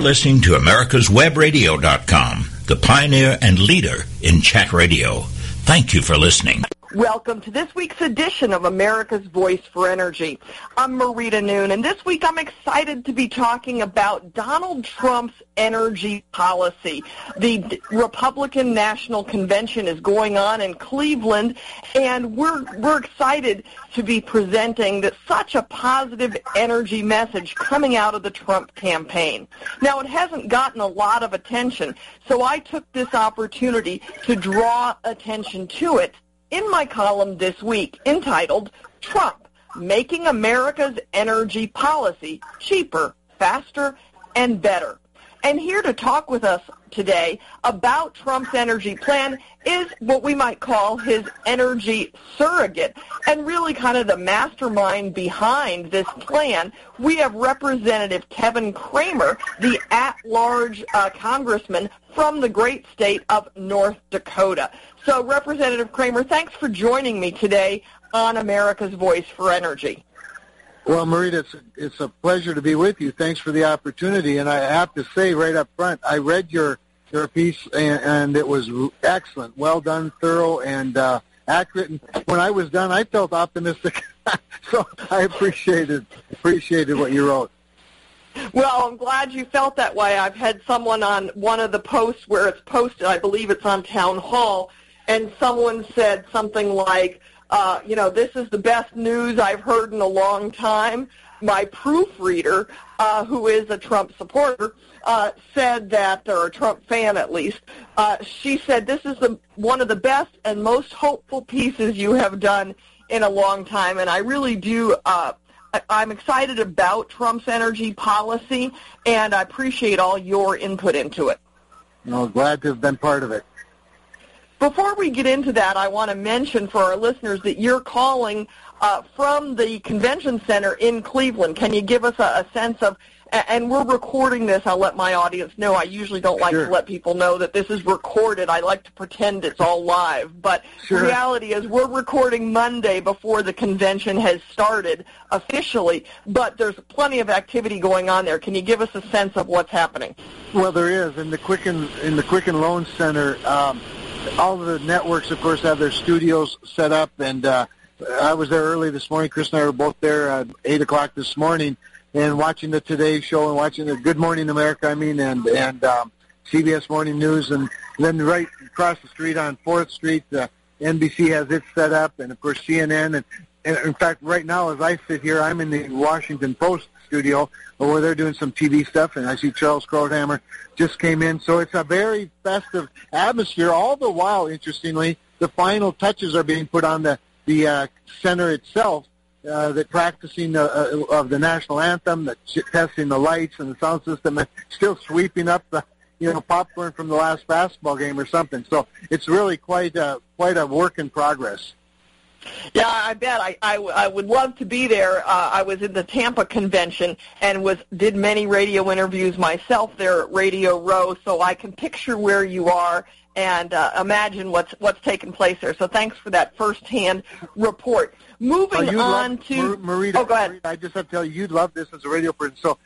listening to americaswebradio.com, the pioneer and leader in chat radio. Thank you for listening. Welcome to this week's edition of America's Voice for Energy. I'm Marita Noon, and this week I'm excited to be talking about Donald Trump's energy policy. The Republican National Convention is going on in Cleveland, and we're, we're excited to be presenting that such a positive energy message coming out of the Trump campaign. Now, it hasn't gotten a lot of attention, so I took this opportunity to draw attention to it in my column this week entitled Trump, Making America's Energy Policy Cheaper, Faster, and Better. And here to talk with us today about Trump's energy plan is what we might call his energy surrogate and really kind of the mastermind behind this plan. We have Representative Kevin Cramer, the at-large uh, congressman from the great state of North Dakota. So Representative Cramer, thanks for joining me today on America's Voice for Energy. Well, Marita, it's, it's a pleasure to be with you. Thanks for the opportunity. And I have to say right up front, I read your your piece and, and it was excellent, well done, thorough, and uh, accurate. And when I was done, I felt optimistic. so I appreciated appreciated what you wrote. Well, I'm glad you felt that way. I've had someone on one of the posts where it's posted, I believe it's on Town Hall, and someone said something like, uh, you know, this is the best news I've heard in a long time. My proofreader, uh, who is a Trump supporter, uh, said that, or a Trump fan at least, uh, she said this is the, one of the best and most hopeful pieces you have done in a long time, and I really do. Uh, I'm excited about Trump's energy policy, and I appreciate all your input into it. Well, glad to have been part of it. Before we get into that, I want to mention for our listeners that you're calling uh, from the convention center in Cleveland. Can you give us a, a sense of and we're recording this. I'll let my audience know. I usually don't like sure. to let people know that this is recorded. I like to pretend it's all live. But sure. the reality is we're recording Monday before the convention has started officially, but there's plenty of activity going on there. Can you give us a sense of what's happening? Well, there is. In the Quicken, in the Quicken Loan Center, um, all the networks, of course, have their studios set up, and uh, I was there early this morning. Chris and I were both there at 8 o'clock this morning and watching the Today Show and watching the Good Morning America, I mean, and, and um, CBS Morning News. And then right across the street on 4th Street, uh, NBC has it set up, and, of course, CNN. And, and in fact, right now, as I sit here, I'm in the Washington Post studio where they're doing some TV stuff, and I see Charles Krauthammer just came in. So it's a very festive atmosphere. All the while, interestingly, the final touches are being put on the the uh, center itself. Uh, the practicing uh, uh of the national anthem, the testing the lights and the sound system, and still sweeping up the you know popcorn from the last basketball game or something. So it's really quite a quite a work in progress. Yeah, I bet. I, I, I would love to be there. Uh, I was in the Tampa convention and was did many radio interviews myself there at Radio Row, so I can picture where you are and uh, imagine what's what's taking place there. So thanks for that firsthand report. Moving oh, on love, to Marita, oh, go ahead. Marita, I just have to tell you, you'd love this as a radio person. So.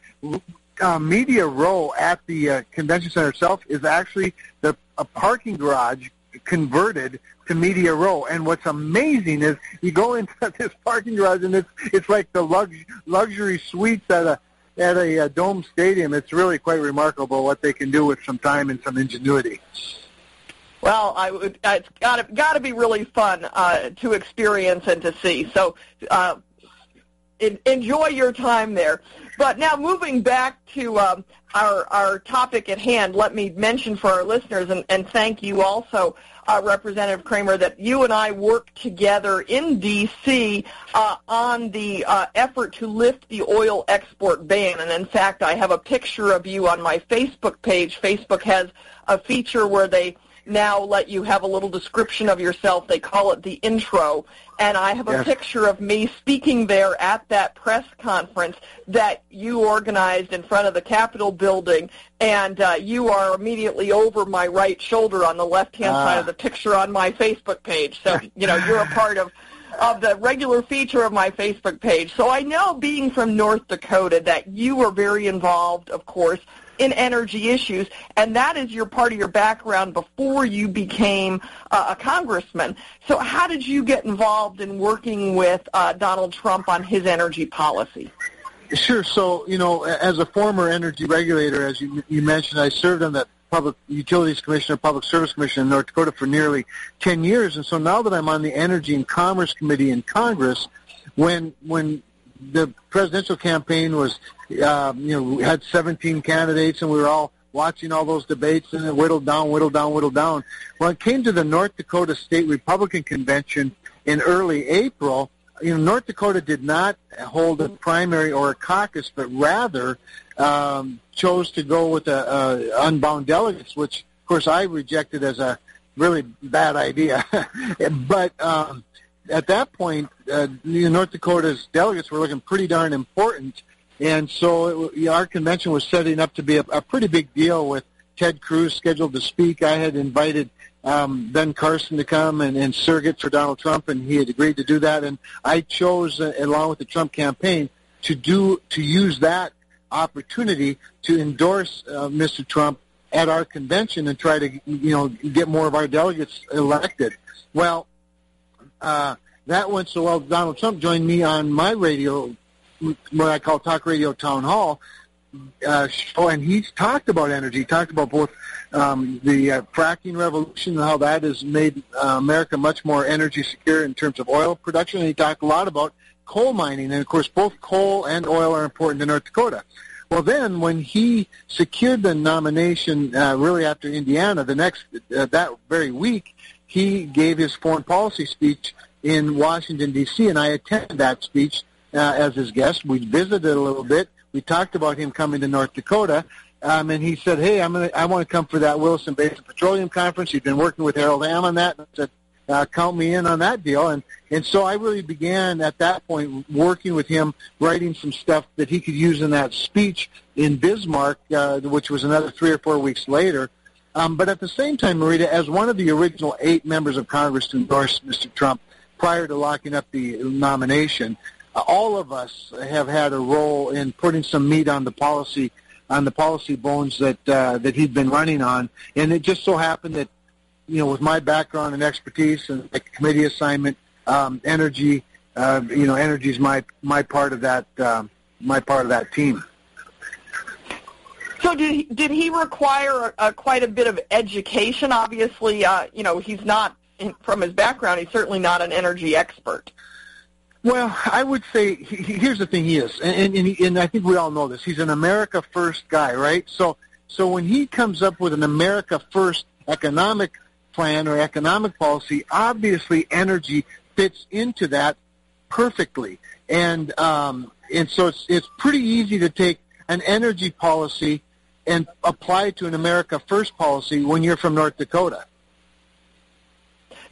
Uh, Media Row at the uh, convention center itself is actually the a parking garage converted to Media Row. And what's amazing is you go into this parking garage and it's it's like the lux, luxury suites at a at a, a dome stadium. It's really quite remarkable what they can do with some time and some ingenuity. Well, I would, it's got to got to be really fun uh, to experience and to see. So uh, enjoy your time there. But now moving back to um, our our topic at hand, let me mention for our listeners and, and thank you also uh, Representative Cramer, that you and I worked together in D.C. Uh, on the uh, effort to lift the oil export ban. And in fact, I have a picture of you on my Facebook page. Facebook has a feature where they now let you have a little description of yourself. They call it the intro. And I have a yes. picture of me speaking there at that press conference that you organized in front of the Capitol building. And uh, you are immediately over my right shoulder on the left-hand Ah. side of the picture on my Facebook page. So, you know, you're a part of of the regular feature of my Facebook page. So I know being from North Dakota that you were very involved, of course, in energy issues, and that is your part of your background before you became uh, a congressman. So how did you get involved in working with uh, Donald Trump on his energy policy? Sure. So, you know, as a former energy regulator, as you, you mentioned, I served on the Public Utilities Commission or Public Service Commission in North Dakota for nearly 10 years. And so now that I'm on the Energy and Commerce Committee in Congress, when when the presidential campaign was, uh, you know, we had 17 candidates and we were all watching all those debates and it whittled down, whittled down, whittled down. When it came to the North Dakota State Republican Convention in early April, you know, North Dakota did not hold a primary or a caucus, but rather um, chose to go with a, a unbound delegates, which of course I rejected as a really bad idea. but um, at that point, uh, North Dakota's delegates were looking pretty darn important, and so it, our convention was setting up to be a, a pretty big deal with Ted Cruz scheduled to speak. I had invited um, Ben Carson to come and, and surrogate for Donald Trump, and he had agreed to do that. And I chose, uh, along with the Trump campaign, to do to use that opportunity to endorse uh, Mr. Trump at our convention and try to you know get more of our delegates elected. Well, uh, that went so well. Donald Trump joined me on my radio, what I call Talk Radio Town Hall, uh, show, and he's talked about energy. He talked about both um, the uh, fracking revolution and how that has made uh, America much more energy secure in terms of oil production. And he talked a lot about coal mining, and of course, both coal and oil are important to North Dakota. Well, then when he secured the nomination, uh, really after Indiana, the next uh, that very week, he gave his foreign policy speech in Washington D.C. and I attended that speech uh, as his guest. We visited a little bit. We talked about him coming to North Dakota, um, and he said, "Hey, I'm gonna, I want to come for that Williston Basin Petroleum Conference." He'd been working with Harold Hamm on that. And said, uh, count me in on that deal. And, and so I really began at that point working with him, writing some stuff that he could use in that speech in Bismarck, uh, which was another three or four weeks later. Um, but at the same time, Marita, as one of the original eight members of Congress to endorse Mr. Trump prior to locking up the nomination, all of us have had a role in putting some meat on the policy on the policy bones that uh, that he'd been running on. And it just so happened that you know, with my background and expertise and a committee assignment, um, energy, uh, you know, energy is my my part of that um, my part of that team. So did he, did he require a, quite a bit of education? Obviously, uh, you know, he's not from his background. He's certainly not an energy expert. Well, I would say he, here's the thing: he is, and, and, he, and I think we all know this. He's an America First guy, right? So, so when he comes up with an America First economic plan or economic policy, obviously energy fits into that perfectly. And um, and so it's it's pretty easy to take an energy policy and apply it to an America First policy when you're from North Dakota.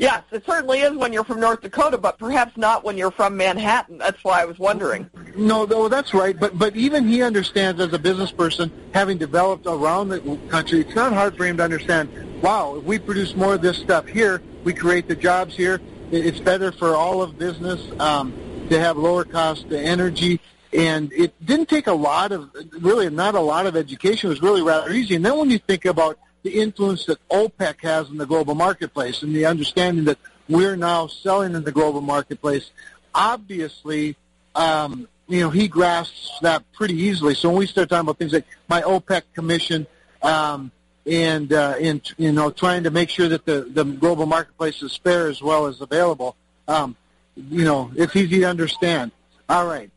Yes, it certainly is when you're from North Dakota, but perhaps not when you're from Manhattan. That's why I was wondering. No, no, that's right. But but even he understands as a business person, having developed around the country, it's not hard for him to understand wow, if we produce more of this stuff here, we create the jobs here. It's better for all of business um, to have lower cost to energy. And it didn't take a lot of, really not a lot of education. It was really rather easy. And then when you think about the influence that OPEC has in the global marketplace and the understanding that we're now selling in the global marketplace, obviously, um, you know, he grasps that pretty easily. So when we start talking about things like my OPEC commission, um, and uh, in you know trying to make sure that the the global marketplace is fair as well as available. Um, you know, it's easy to understand. All right.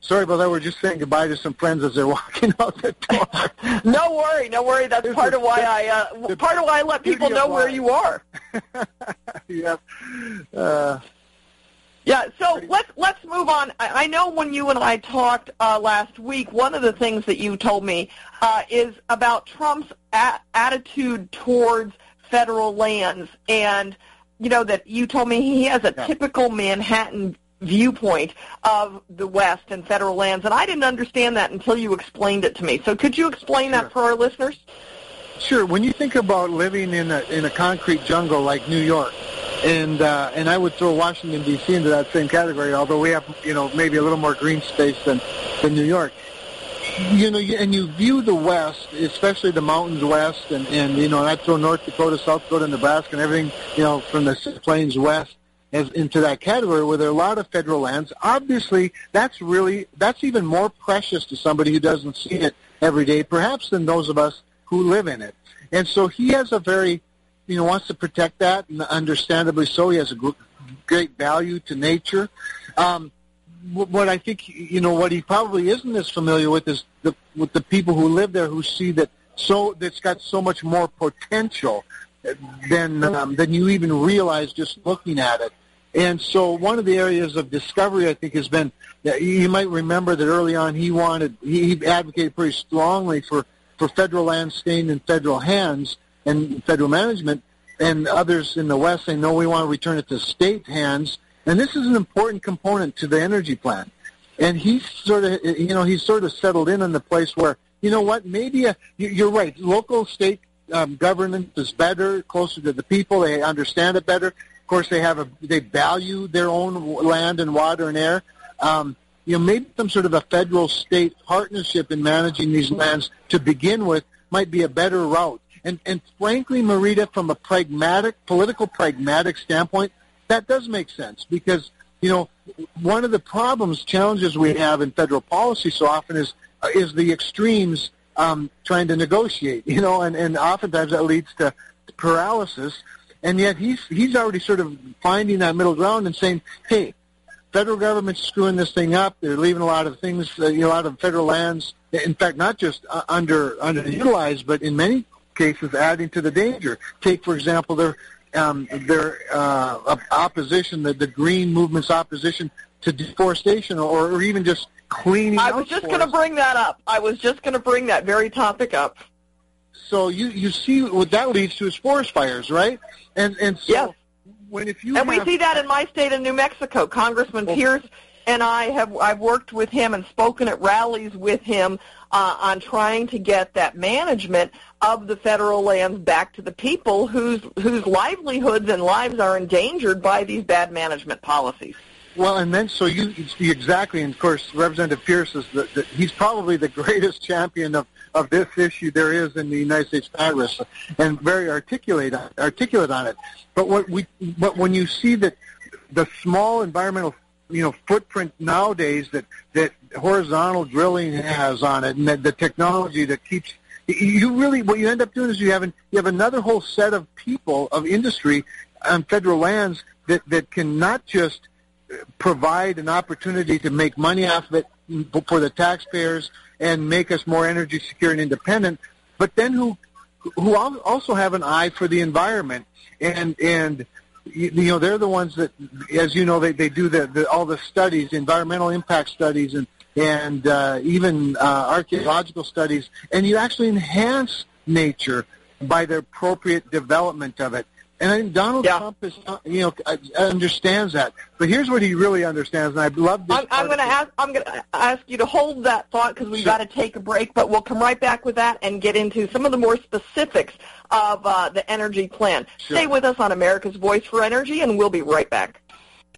Sorry about that. We're just saying goodbye to some friends as they're walking out the door. no worry, no worry. That's this part of why I uh, part of why I let people know where you are. yep. Uh, yeah, so let's let's move on. I, I know when you and I talked uh, last week, one of the things that you told me uh, is about Trump's a- attitude towards federal lands, and you know that you told me he has a yeah. typical Manhattan viewpoint of the West and federal lands, and I didn't understand that until you explained it to me. So could you explain sure. that for our listeners? Sure. When you think about living in a in a concrete jungle like New York and uh, and I would throw Washington D.C. into that same category. Although we have you know maybe a little more green space than than New York. you know, and you view the West, especially the mountains west, and, and you know, I throw North Dakota, South Dakota, Nebraska, and everything, you know, from the plains west as into that category where there are a lot of federal lands. Obviously, that's really that's even more precious to somebody who doesn't see it every day, perhaps than those of us who live in it. And so he has a very, you know, wants to protect that, and understandably so. He has a great value to nature. Um, what I think, you know, what he probably isn't as familiar with is the, with the people who live there who see that so that's got so much more potential than um, than you even realize just looking at it. And so one of the areas of discovery, I think, has been that you might remember that early on he wanted, he advocated pretty strongly for, for federal land staying in federal hands and federal management, and others in the West say, no, we want to return it to state hands. And this is an important component to the energy plan. And he's sort of, you know, he's sort of settled in on the place where, you know what, maybe a, you're right, local state um, governance is better, closer to the people, they understand it better course, they have a they value their own land and water and air. Um, you know, maybe some sort of a federal state partnership in managing these lands to begin with might be a better route. And and frankly, Marita, from a pragmatic, political pragmatic standpoint, that does make sense because you know one of the problems, challenges we have in federal policy so often is is the extremes um, trying to negotiate. You know, and and oftentimes that leads to paralysis and yet he's he's already sort of finding that middle ground and saying, hey, federal government's screwing this thing up. They're leaving a lot of things, uh, you know, a lot of federal lands. In fact, not just uh, under underutilized, but in many cases adding to the danger. Take, for example, their um, their uh, opposition, the, the green movement's opposition to deforestation, or, or even just cleaning. Up. I was just going to bring that up. I was just going to bring that very topic up. So you you see what that leads to is forest fires, right? And and so yes. when if you and have, we see that in my state of New Mexico, Congressman well, Pearce and I have I've worked with him and spoken at rallies with him uh, on trying to get that management of the federal lands back to the people whose whose livelihoods and lives are endangered by these bad management policies. Well, and then so you exactly, and of course, Representative Pearce is the, the he's probably the greatest champion of of this issue there is in the United States Congress, and very articulate articulate on it. But what we but when you see that the small environmental you know footprint nowadays that that horizontal drilling has on it, and the, the technology that keeps you really what you end up doing is you have an, you have another whole set of people of industry on federal lands that that can not just provide an opportunity to make money off of it for the taxpayers and make us more energy secure and independent, but then who who also have an eye for the environment and and you, know they're the ones that, as you know, they they do the, the all the studies, environmental impact studies, and and uh, even uh, archaeological studies, and you actually enhance nature by the appropriate development of it. And I think Donald yeah. Trump is, you know, understands that. But here's what he really understands, and I love this. I'm, I'm going to ask. I'm going to ask you to hold that thought because we've sure. got to take a break. But we'll come right back with that and get into some of the more specifics of uh, the energy plan. Sure. Stay with us on America's Voice for Energy, and we'll be right back.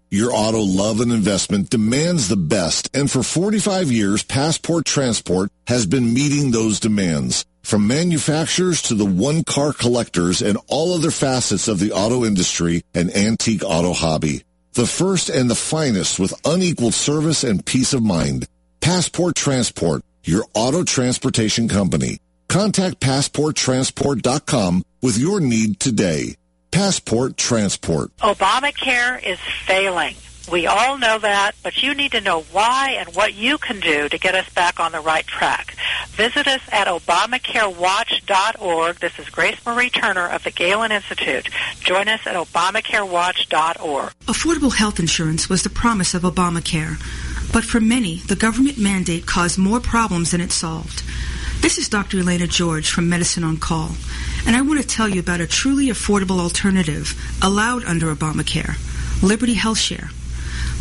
Your auto love and investment demands the best, and for 45 years, Passport Transport has been meeting those demands. From manufacturers to the one-car collectors and all other facets of the auto industry and antique auto hobby. The first and the finest with unequaled service and peace of mind. Passport Transport, your auto transportation company. Contact PassportTransport.com with your need today. Passport Transport. Obamacare is failing. We all know that, but you need to know why and what you can do to get us back on the right track. Visit us at ObamacareWatch.org. This is Grace Marie Turner of the Galen Institute. Join us at ObamacareWatch.org. Affordable health insurance was the promise of Obamacare, but for many, the government mandate caused more problems than it solved. This is Dr. Elena George from Medicine on Call, and I want to tell you about a truly affordable alternative allowed under Obamacare, Liberty Health Share.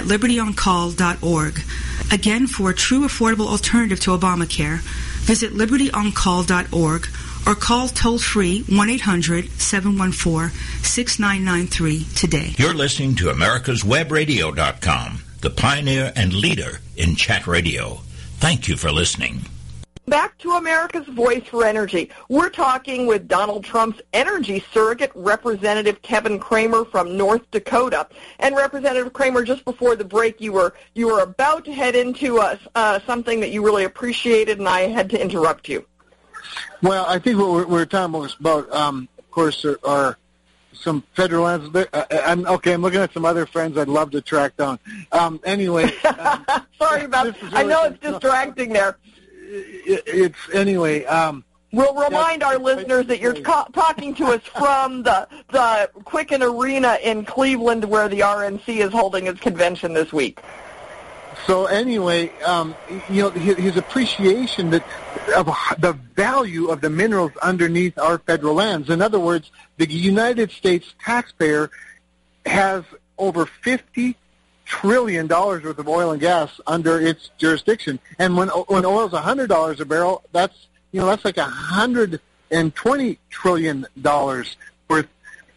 at libertyoncall.org. Again, for a true affordable alternative to Obamacare, visit libertyoncall.org or call toll-free 1-800-714-6993 today. You're listening to America's americaswebradio.com, the pioneer and leader in chat radio. Thank you for listening. Back to America's Voice for Energy. We're talking with Donald Trump's energy surrogate, Representative Kevin Cramer from North Dakota. And Representative Cramer, just before the break, you were you were about to head into uh, uh, something that you really appreciated, and I had to interrupt you. Well, I think what we're, we're talking about about, um, of course, are, are some federal lands. Uh, I'm okay. I'm looking at some other friends I'd love to track down. Um, anyway, um, sorry about. Really, I know it's distracting there it's anyway. Um, We'll remind our listeners that you're talking to us from the the Quicken Arena in Cleveland, where the RNC is holding its convention this week. So anyway, um, you know his, his appreciation that of the value of the minerals underneath our federal lands. In other words, the United States taxpayer has over fifty trillion dollars worth of oil and gas under its jurisdiction. And when when oil's a hundred dollars a barrel, that's you know that's like a hundred and twenty trillion dollars worth.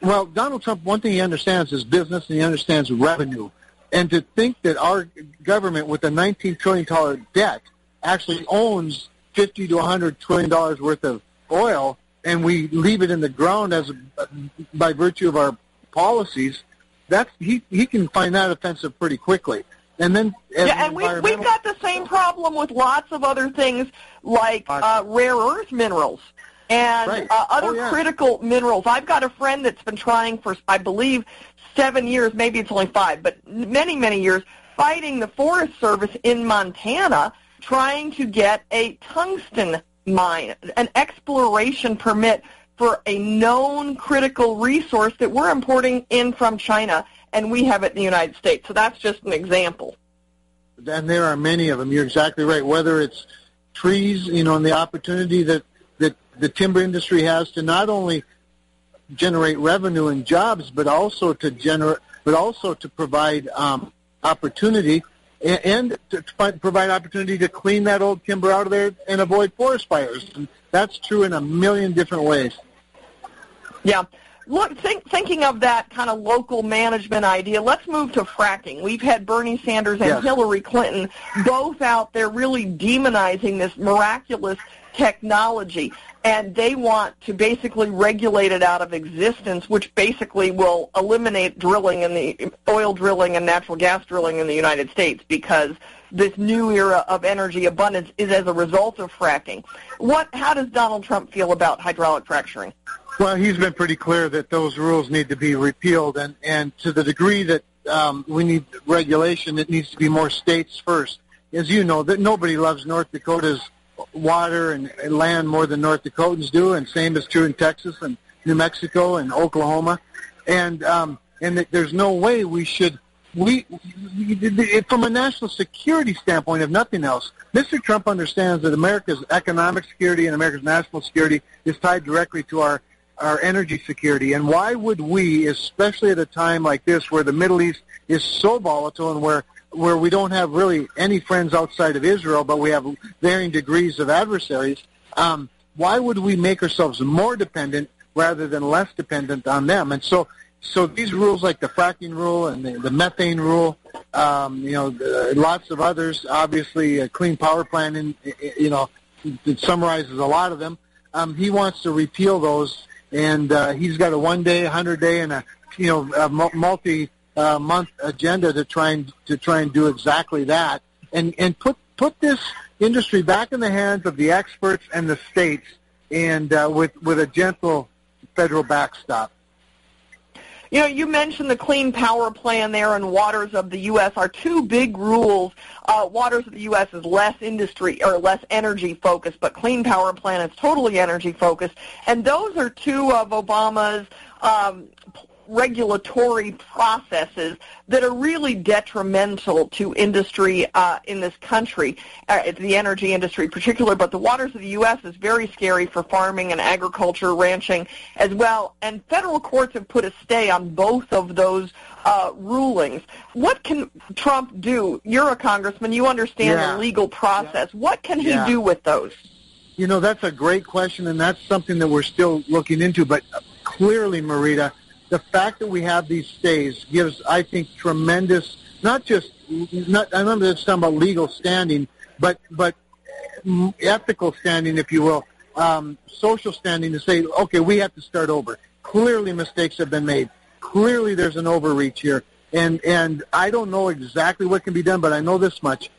Well, Donald Trump, one thing he understands is business, and he understands revenue. And to think that our government, with a nineteen trillion dollar debt, actually owns fifty to hundred trillion dollars worth of oil, and we leave it in the ground as by virtue of our policies that's he he can find that offensive pretty quickly. And then yeah, and we've we've got the same problem with lots of other things like uh, rare earth minerals and right. uh, other oh, yeah. critical minerals. I've got a friend that's been trying for I believe seven years, maybe it's only five, but many many years, fighting the Forest Service in Montana, trying to get a tungsten mine, an exploration permit for a known critical resource that we're importing in from China, and we have it in the United States. So that's just an example. And there are many of them. You're exactly right. Whether it's trees, you know, and the opportunity that, that the timber industry has to not only generate revenue and jobs, but also to generate, but also to provide um, opportunity and, to find, provide opportunity to clean that old timber out of there and avoid forest fires. And that's true in a million different ways. Yeah. Look, think, thinking of that kind of local management idea, let's move to fracking. We've had Bernie Sanders and yes. Hillary Clinton both out there really demonizing this miraculous technology, and they want to basically regulate it out of existence, which basically will eliminate drilling in the oil drilling and natural gas drilling in the United States because this new era of energy abundance is as a result of fracking. What? How does Donald Trump feel about hydraulic fracturing? Well, he's been pretty clear that those rules need to be repealed, and, and to the degree that um, we need regulation, it needs to be more states first. As you know, that nobody loves North Dakota's water and land more than North Dakotans do, and same is true in Texas and New Mexico and Oklahoma, and um, and that there's no way we should we, from a national security standpoint, if nothing else, Mr. Trump understands that America's economic security and America's national security is tied directly to our our energy security. And why would we, especially at a time like this where the Middle East is so volatile and where where we don't have really any friends outside of Israel, but we have varying degrees of adversaries, um, why would we make ourselves more dependent rather than less dependent on them? And so, so these rules like the fracking rule and the, the methane rule, um, you know, uh, lots of others, obviously a clean power plan, in, you know, it summarizes a lot of them. Um, he wants to repeal those and uh, he's got a one day, hundred day, and a you know a multi uh, month agenda to try and to try and do exactly that, and and put put this industry back in the hands of the experts and the states, and uh, with with a gentle federal backstop. You know, you mentioned the Clean Power Plan there and Waters of the U.S. are two big rules. Uh, Waters of the U.S. is less industry or less energy focused, but Clean Power Plan is totally energy focused. And those are two of Obama's um, regulatory processes that are really detrimental to industry uh, in this country, uh, the energy industry in particular, but the waters of the U.S. is very scary for farming and agriculture, ranching as well. And federal courts have put a stay on both of those uh, rulings. What can Trump do? You're a congressman. You understand Yeah. the legal process. What can he Yeah. do with those? You know, that's a great question, and that's something that we're still looking into. But clearly, Marita, the fact that we have these stays gives, I think, tremendous, not just, not, I'm not just talking about legal standing, but, but mm, ethical standing, if you will, um, social standing to say, okay, we have to start over. Clearly, mistakes have been made. Clearly, there's an overreach here. And, and I don't know exactly what can be done, but I know this much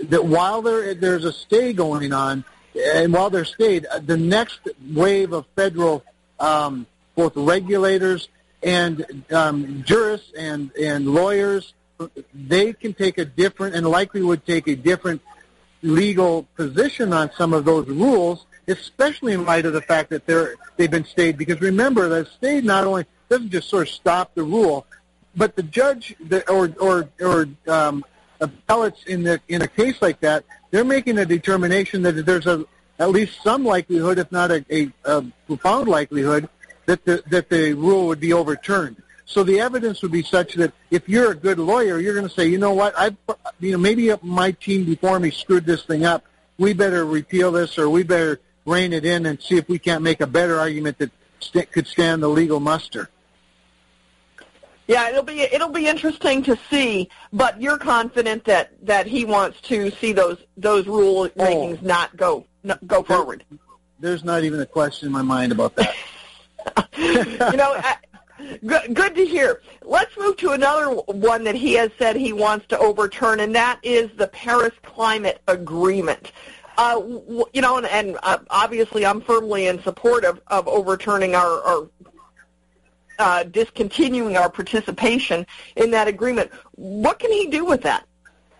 that while there there's a stay going on, and while they're stayed, the next wave of federal um, both regulators and um, jurists and and lawyers, they can take a different and likely would take a different legal position on some of those rules, especially in light of the fact that they're they've been stayed. Because remember, that stay not only doesn't just sort of stop the rule, but the judge the, or or or um, appellates in the in a case like that, they're making a determination that there's a at least some likelihood, if not a, a, a profound likelihood, that the that the rule would be overturned. So the evidence would be such that if you're a good lawyer, you're going to say, you know what, I, you know, maybe my team before me screwed this thing up. We better repeal this, or we better rein it in and see if we can't make a better argument that st- could stand the legal muster. Yeah, it'll be it'll be interesting to see, but you're confident that that he wants to see those those rule makings oh. not go not go forward. There's not even a question in my mind about that. you know, I, good, to hear. Let's move to another one that he has said he wants to overturn, and that is the Paris Climate Agreement. Uh, you know, and, and uh, obviously I'm firmly in support of, of overturning our, our uh, discontinuing our participation in that agreement. What can he do with that?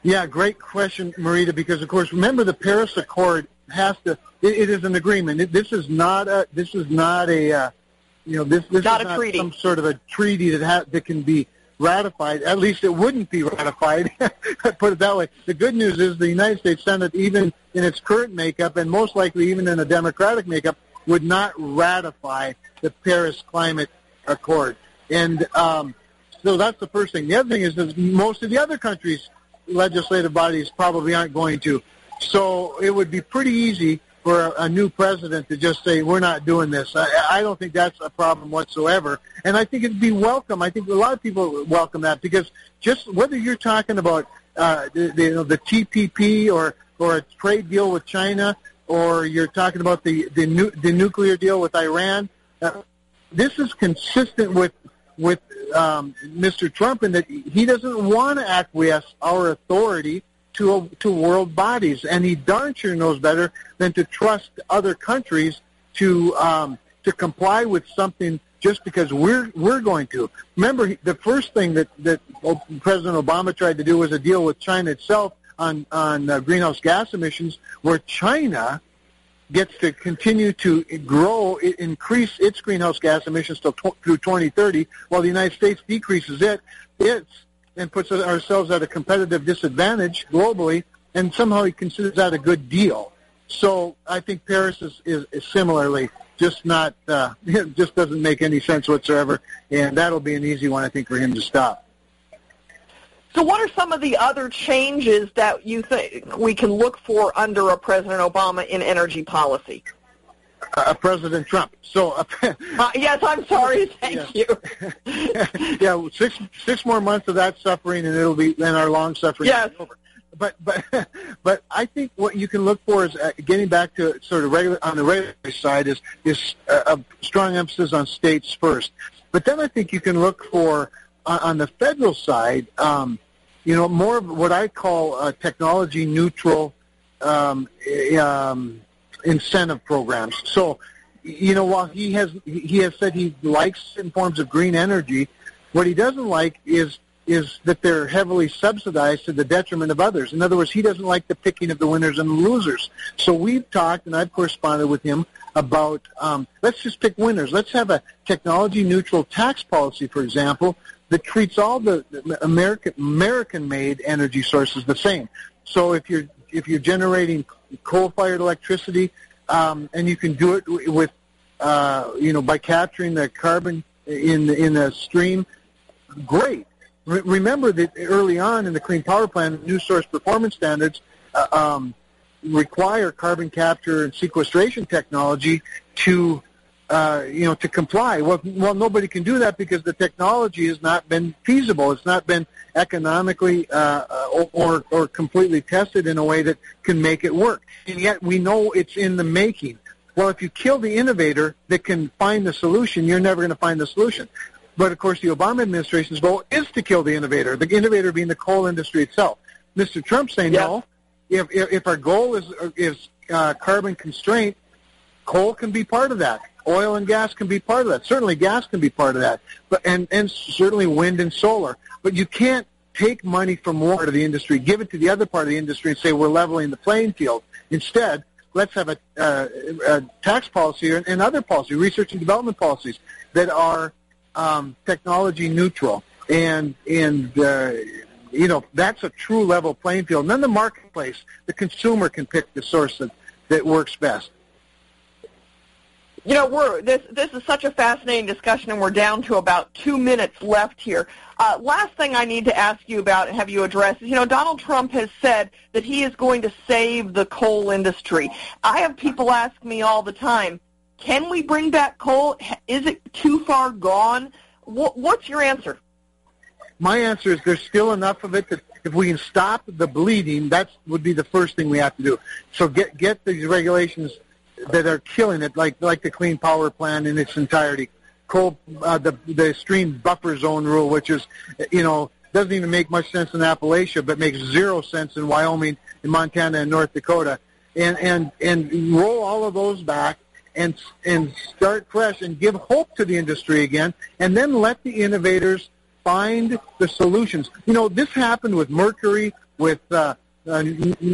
Yeah, great question, Marita. Because of course, remember the Paris Accord has to. It, it is an agreement. It, this is not a. This is not a. You know, this this Not is a not treaty. some sort of a treaty that ha- that can be ratified. At least it wouldn't be ratified. Put it that way. The good news is the United States Senate, even in its current makeup, and most likely even in a Democratic makeup, would not ratify the Paris Climate Accord. And um, so that's the first thing. The other thing is that most of the other countries' legislative bodies probably aren't going to. So it would be pretty easy for a, new president to just say, we're not doing this. I, I don't think that's a problem whatsoever. And I think it'd be welcome. I think a lot of people welcome that because just whether you're talking about uh, the, the, you know, the TPP or, or a trade deal with China or you're talking about the, the, nu- the nuclear deal with Iran, uh, this is consistent with with um, Mr. Trump in that he doesn't want to acquiesce our authority to to world bodies, and he darn sure knows better than to trust other countries to um, to comply with something just because we're we're going to. Remember, the first thing that that President Obama tried to do was a deal with China itself on on uh, greenhouse gas emissions, where China gets to continue to grow, increase its greenhouse gas emissions till through 2030, while the United States decreases it, its, and puts ourselves at a competitive disadvantage globally, and somehow he considers that a good deal. So I think Paris is, is, is similarly just not, uh, just doesn't make any sense whatsoever, and that'll be an easy one, I think, for him to stop. So what are some of the other changes that you think we can look for under a President Obama in energy policy? Uh, President Trump. So uh, Uh, yes, I'm sorry. Thank Yeah. you. yeah, six six more months of that suffering, and it'll be then our long suffering Yes. is over. But but but I think what you can look for is uh, getting back to sort of regular on the regulatory side is is a, a strong emphasis on states first. But then I think you can look for on, on the federal side, um, you know, more of what I call uh, technology neutral um, eh, um, incentive programs. So, you know, while he has he has said he likes certain forms of green energy, what he doesn't like is is that they're heavily subsidized to the detriment of others. In other words, he doesn't like the picking of the winners and the losers. So we've talked, and I've corresponded with him about um, let's just pick winners. Let's have a technology neutral tax policy, for example, that treats all the American American made energy sources the same. So if you're if you're generating coal fired electricity um, and you can do it with uh, you know by capturing the carbon in in a stream, great. Re- remember that early on in the Clean Power Plan, new source performance standards uh, um, require carbon capture and sequestration technology to uh, you know, to comply. Well, well, nobody can do that because the technology has not been feasible. It's not been economically uh, or or completely tested in a way that can make it work. And yet we know it's in the making. Well, if you kill the innovator that can find the solution, you're never going to find the solution. But of course, the Obama administration's goal is to kill the innovator. The innovator being the coal industry itself. Mr. Trump saying yes. no. If, if if our goal is is uh, carbon constraint, coal can be part of that. Oil and gas can be part of that. Certainly, gas can be part of that. But and and certainly wind and solar. But you can't take money from one part of the industry, give it to the other part of the industry, and say we're leveling the playing field. Instead, let's have a, uh, a tax policy and other policy, research and development policies that are um, technology neutral. And and uh, you know that's a true level playing field. And then the marketplace, the consumer can pick the source that, that works best. You know, we're this this is such a fascinating discussion, and we're down to about two minutes left here. Uh, last thing I need to ask you about and have you address is, you know, Donald Trump has said that he is going to save the coal industry. I have people ask me all the time, can we bring back coal? Is it too far gone? What, what's your answer? My answer is there's still enough of it that if we can stop the bleeding, that would be the first thing we have to do. So get get these regulations that are killing it, like like the Clean Power Plan in its entirety, coal, uh, the the stream buffer zone rule, which is, you know, doesn't even make much sense in Appalachia, but makes zero sense in Wyoming, in Montana, and North Dakota, and and and roll all of those back and and start fresh and give hope to the industry again, and then let the innovators find the solutions. You know, this happened with mercury, with uh, uh,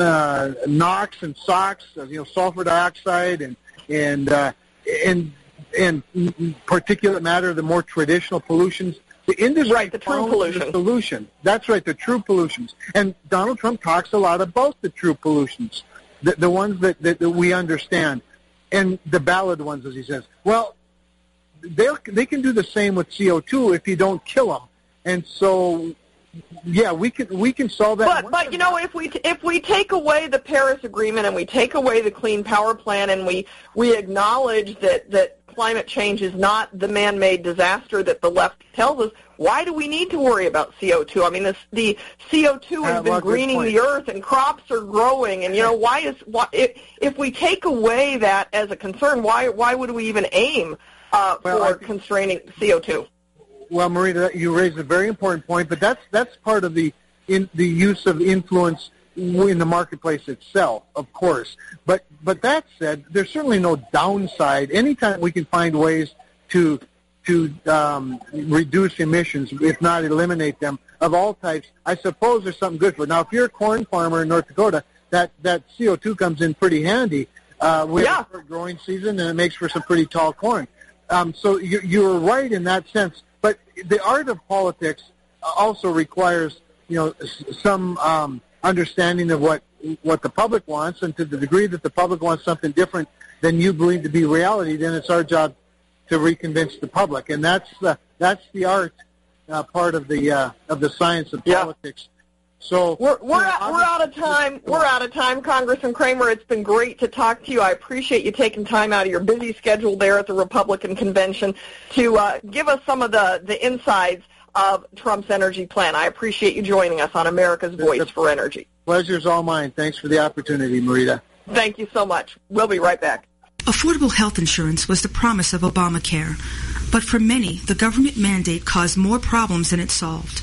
uh, NOx and SOx, uh, you know, sulfur dioxide and and uh, and and particulate matter, the more traditional pollutions. The industry right, the true pollution. The solution. That's right, the true pollutions. And Donald Trump talks a lot about the true pollutions, the, the ones that, that, that we understand, and the ballad ones, as he says. Well, they they can do the same with CO2 if you don't kill them. And so yeah, we can we can solve that. But but you know if we if we take away the Paris Agreement and we take away the Clean Power Plan and we we acknowledge that that climate change is not the man-made disaster that the left tells us, why do we need to worry about CO2? I mean, this, the CO2 has uh, been greening the earth and crops are growing, and you know why is why if, if we take away that as a concern, why why would we even aim uh, well, for constraining CO2? Well, Marita, you raised a very important point, but that's that's part of the in the use of influence in the marketplace itself, of course. But but that said, there's certainly no downside. Anytime we can find ways to to um, reduce emissions, if not eliminate them, of all types, I suppose there's something good for it. Now, if you're a corn farmer in North Dakota, that that CO2 comes in pretty handy. Uh, we yeah. have a growing season, and it makes for some pretty tall corn. Um, so you, you're right in that sense. But the art of politics also requires, you know, some um, understanding of what what the public wants, and to the degree that the public wants something different than you believe to be reality, then it's our job to reconvince the public, and that's the that's the art uh, part of the uh, of the science of yeah. politics. So we're we're, out, we're out of time. We're out of time, Congressman Cramer. It's been great to talk to you. I appreciate you taking time out of your busy schedule there at the Republican convention to uh, give us some of the the insides of Trump's energy plan. I appreciate you joining us on America's Voice for Energy. Pleasure's all mine. Thanks for the opportunity, Marita. Thank you so much. We'll be right back. Affordable health insurance was the promise of Obamacare, but for many, the government mandate caused more problems than it solved.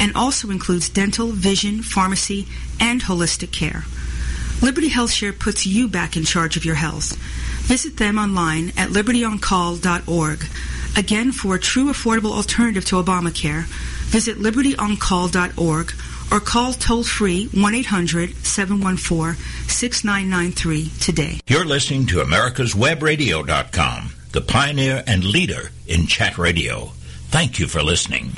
and also includes dental, vision, pharmacy, and holistic care. Liberty HealthShare puts you back in charge of your health. Visit them online at libertyoncall.org. Again, for a true affordable alternative to Obamacare, visit libertyoncall.org or call toll free 1 800 714 6993 today. You're listening to America'sWebRadio.com, the pioneer and leader in chat radio. Thank you for listening.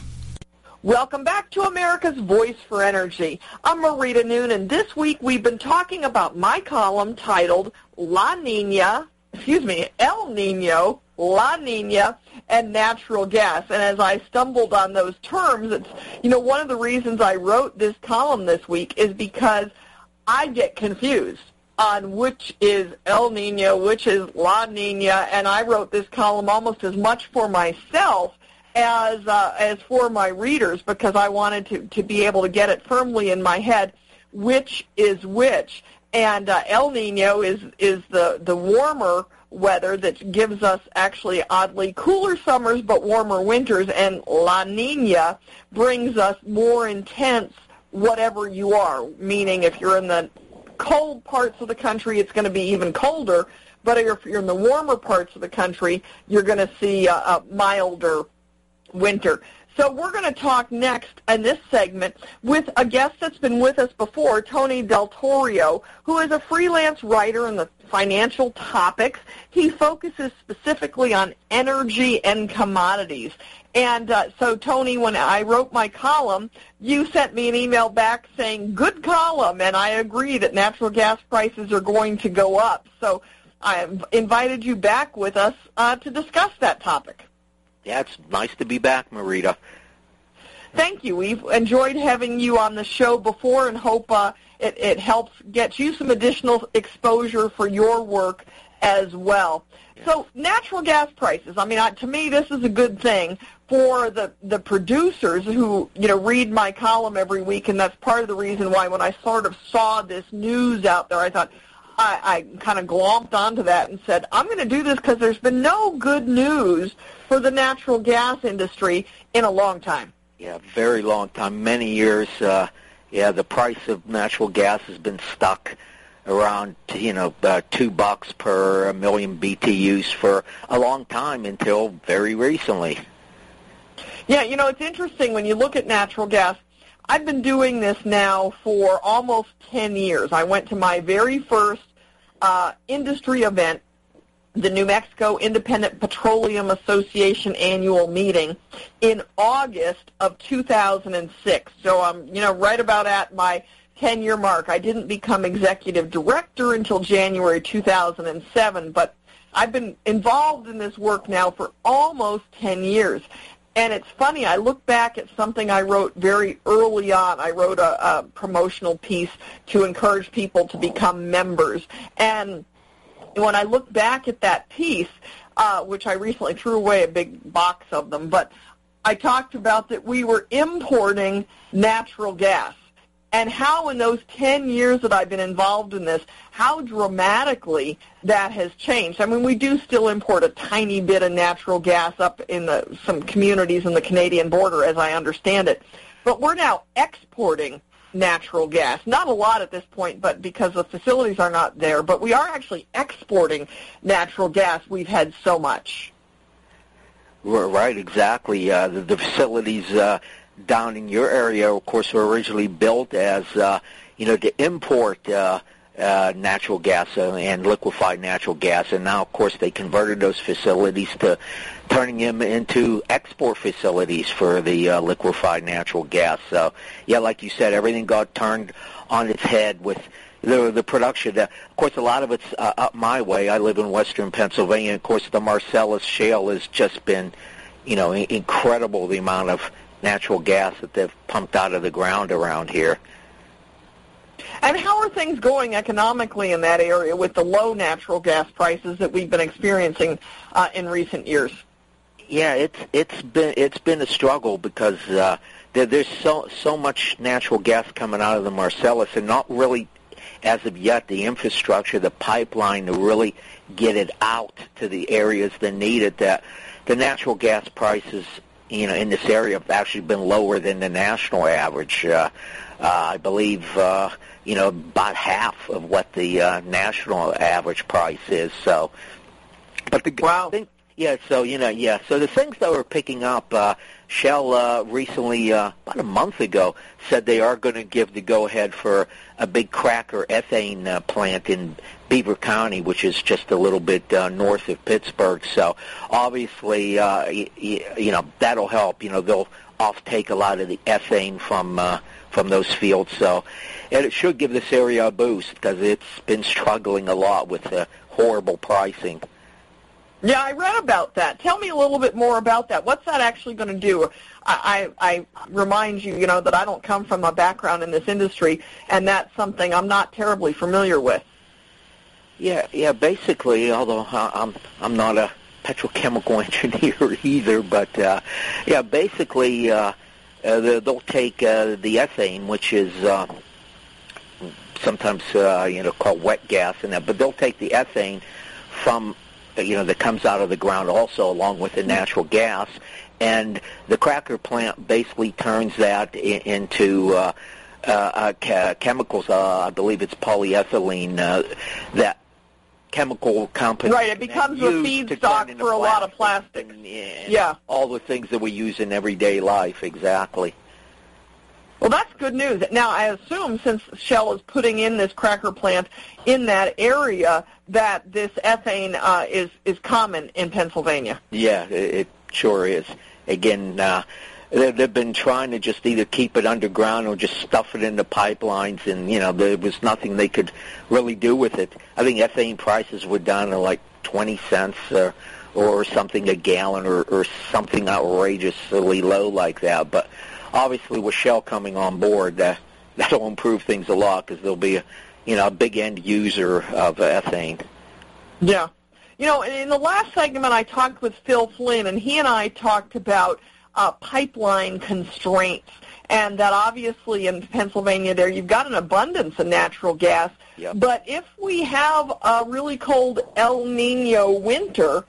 Welcome back to America's Voice for Energy. I'm Marita Noon, and this week we've been talking about my column titled La Nina, excuse me, El Nino, La Nina, and natural gas. And as I stumbled on those terms, it's, you know, one of the reasons I wrote this column this week is because I get confused on which is El Nino, which is La Nina, and I wrote this column almost as much for myself as uh, as for my readers because I wanted to, to be able to get it firmly in my head which is which. And uh, El Nino is is the the warmer weather that gives us actually oddly cooler summers but warmer winters, and La Nina brings us more intense whatever you are. Meaning, if you're in the cold parts of the country, it's going to be even colder. But if you're in the warmer parts of the country, you're going to see a, a milder winter. So we're going to talk next in this segment with a guest that's been with us before, Tony Daltorio, who is a freelance writer in the financial topics. He focuses specifically on energy and commodities. And uh, so, Tony, when I wrote my column, you sent me an email back saying, good column, and I agree that natural gas prices are going to go up. So I invited you back with us uh, to discuss that topic. Yeah, it's nice to be back, Marita. Thank you. We've enjoyed having you on the show before and hope uh, it, it helps get you some additional exposure for your work as well. So natural gas prices, I mean, to me, this is a good thing for the, the producers who, you know, read my column every week, and that's part of the reason why when I sort of saw this news out there, I thought, I, I kind of glomped onto that and said, I'm going to do this because there's been no good news for the natural gas industry in a long time. Yeah, very long time, many years. Uh, yeah, the price of natural gas has been stuck around you know uh, two bucks per million BTUs for a long time until very recently. Yeah, you know it's interesting when you look at natural gas. I've been doing this now for almost 10 years. I went to my very first uh, industry event, the New Mexico Independent Petroleum Association annual meeting in August of 2006. So I'm, you know, right about at my 10-year mark. I didn't become executive director until January 2007, but I've been involved in this work now for almost 10 years. And it's funny, I look back at something I wrote very early on. I wrote a, a promotional piece to encourage people to become members. And when I look back at that piece, uh, which I recently threw away a big box of them, but I talked about that we were importing natural gas and how in those 10 years that I've been involved in this, how dramatically that has changed. I mean, we do still import a tiny bit of natural gas up in the, some communities in the Canadian border, as I understand it. But we're now exporting natural gas. Not a lot at this point, but because the facilities are not there. But we are actually exporting natural gas. We've had so much. Right, exactly. Uh, the, the facilities uh, down in your area, of course, were originally built as uh, you know to import uh, uh, natural gas and liquefied natural gas, and now, of course, they converted those facilities to turning them into export facilities for the uh, liquefied natural gas. So, yeah, like you said, everything got turned on its head with the the production. Uh, of course, a lot of it's uh, up my way. I live in western Pennsylvania. Of course, the Marcellus Shale has just been, you know, incredible. The amount of natural gas that they've pumped out of the ground around here. And how are things going economically in that area with the low natural gas prices that we've been experiencing uh, in recent years? Yeah, it's it's been it's been a struggle because uh, there, there's so so much natural gas coming out of the Marcellus, and not really, as of yet, the infrastructure, the pipeline to really get it out to the areas that need it. That the natural gas prices, you know, in this area have actually been lower than the national average. Uh, uh, I believe, uh, you know, about half of what the uh, national average price is. So, but the wow. thing, yeah. So you know, yeah. So the things that we're picking up. Uh, Shell uh, recently, uh, about a month ago, said they are going to give the go-ahead for a big cracker ethane uh, plant in Beaver County, which is just a little bit uh, north of Pittsburgh. So obviously, uh, y- y- you know, that'll help. You know, they'll offtake a lot of the ethane from uh, from those fields. So and it should give this area a boost because it's been struggling a lot with uh, horrible pricing. Yeah, I read about that. Tell me a little bit more about that. What's that actually going to do? I, I, I remind you, you know, that I don't come from a background in this industry, and that's something I'm not terribly familiar with. Yeah, yeah. Basically, although I'm I'm not a petrochemical engineer either, but uh, yeah, basically, uh, uh, they'll take uh, the ethane, which is uh, sometimes uh, you know called wet gas, and that, but they'll take the ethane from you know that comes out of the ground also along with the natural gas and the cracker plant basically turns that in, into uh, uh, uh, ca- chemicals uh, I believe it's polyethylene uh, that chemical company Right, it becomes a feedstock for a lot of plastics. and, and Yeah. all the things that we use in everyday life exactly Well, that's good news. Now, I assume since Shell is putting in this cracker plant in that area, that this ethane uh, is is common in Pennsylvania. Yeah, it, sure is. Again, uh, they, they've been trying to just either keep it underground or just stuff it into pipelines, and you know there was nothing they could really do with it. I think ethane prices were down to like 20 cents or, or something a gallon or, or something outrageously low like that. But obviously, with Shell coming on board, that that'll improve things a lot because there'll be a you know a big end user of ethane. Yeah. You know, in the last segment, I talked with Phil Flynn, and he and I talked about uh, pipeline constraints, and that obviously in Pennsylvania there you've got an abundance of natural gas. Yep. But if we have a really cold El Nino winter,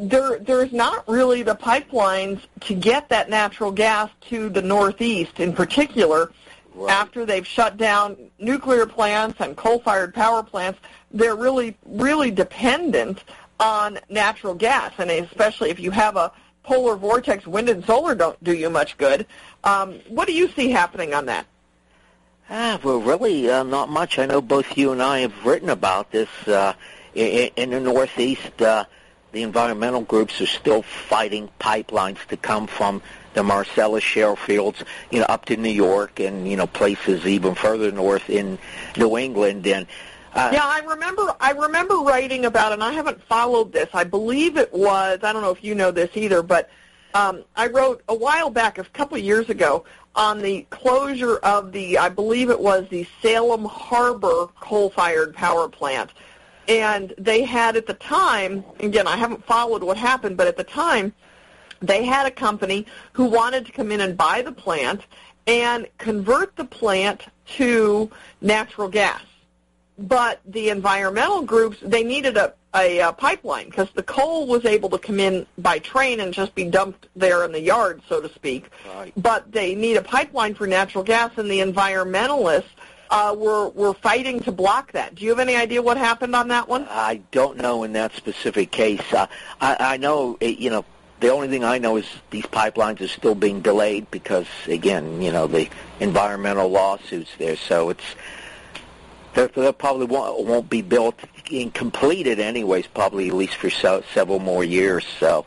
there there's not really the pipelines to get that natural gas to the Northeast in particular. Right. After they've shut down nuclear plants and coal-fired power plants, they're really really dependent on natural gas, and especially if you have a polar vortex, wind and solar don't do you much good. Um, what do you see happening on that? Ah, well, really uh, not much. I know both you and I have written about this. Uh, in, in the Northeast, uh, the environmental groups are still fighting pipelines to come from the Marcellus shale fields, you know, up to New York and you know places even further north in New England. And uh, Yeah, I remember. I remember writing about, and I haven't followed this. I believe it was. I don't know if you know this either, but um, I wrote a while back, a couple of years ago, on the closure of the. I believe it was the Salem Harbor coal-fired power plant, and they had at the time. Again, I haven't followed what happened, but at the time, they had a company who wanted to come in and buy the plant and convert the plant to natural gas but the environmental groups they needed a, a, uh pipeline because the coal was able to come in by train and just be dumped there in the yard, so to speak. Right. But they need a pipeline for natural gas, and the environmentalists uh, were were fighting to block that. Do you have any idea what happened on that one? I don't know in that specific case. Uh, I, I know, uh, you know, the only thing I know is these pipelines are still being delayed because, again, you know, the environmental lawsuits there. So it's they probably won't, won't be built and completed anyways. Probably at least for so, several more years. So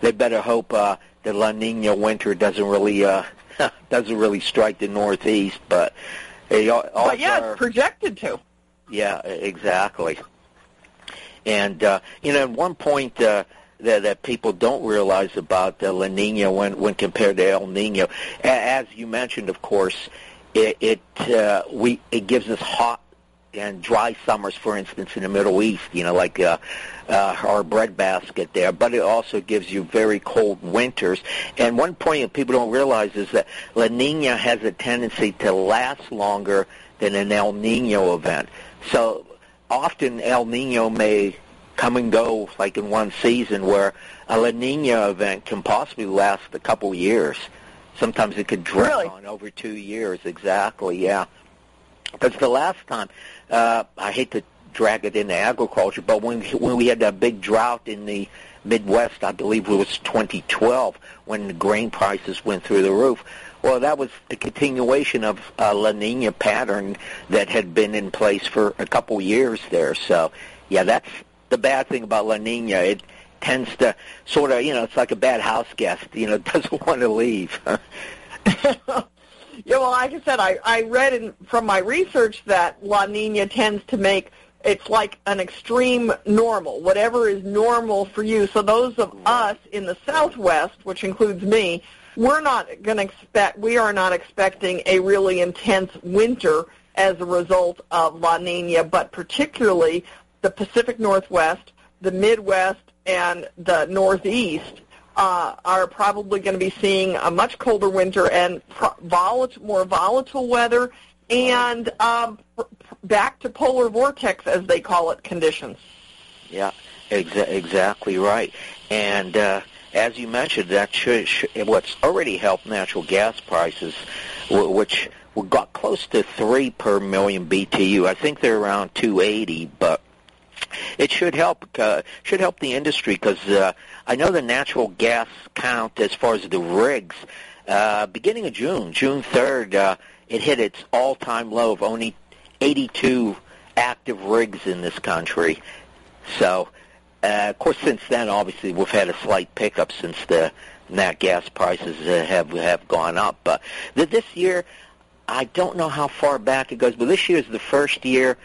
they better hope uh, the La Nina winter doesn't really uh, doesn't really strike the Northeast. But they al- also but yeah, are- it's projected to. yeah, exactly. And uh, you know, at one point uh, that that people don't realize about the La Nina when when compared to El Nino, a- as you mentioned, of course, it, it uh, we it gives us hot and dry summers, for instance, in the Middle East, you know, like uh, uh, our breadbasket there. But it also gives you very cold winters. And one point that people don't realize is that La Nina has a tendency to last longer than an El Nino event. So often El Nino may come and go like in one season where a La Nina event can possibly last a couple years. Sometimes it could drag Really? on over two years. Exactly, yeah. Because the last time, uh, I hate to drag it into agriculture, but when when we had that big drought in the Midwest, I believe it was 2012, when the grain prices went through the roof. Well, that was the continuation of a La Nina pattern that had been in place for a couple years there. So, yeah, that's the bad thing about La Nina. It tends to sort of, you know, it's like a bad house guest. You know, doesn't want to leave. Yeah, well, like I said, I, I read in, from my research that La Nina tends to make it's like an extreme normal, whatever is normal for you. So those of us in the Southwest, which includes me, we're not going to expect, we are not expecting a really intense winter as a result of La Nina, but particularly the Pacific Northwest, the Midwest, and the Northeast uh, are probably going to be seeing a much colder winter and pro- more volatile weather and um, back to polar vortex, as they call it, conditions. Yeah, exa- exactly right. And uh, as you mentioned, that should, should, what's already helped natural gas prices, wh- which got close to three per million BTU. I think they're around 280, but it should help uh, should help the industry because uh, I know the natural gas count as far as the rigs. Uh, beginning of June, June 3rd, uh, it hit its all-time low of only 82 active rigs in this country. So, uh, of course, since then, obviously, we've had a slight pickup since the nat gas prices uh, have have gone up. But th- this year, I don't know how far back it goes, but this year is the first year,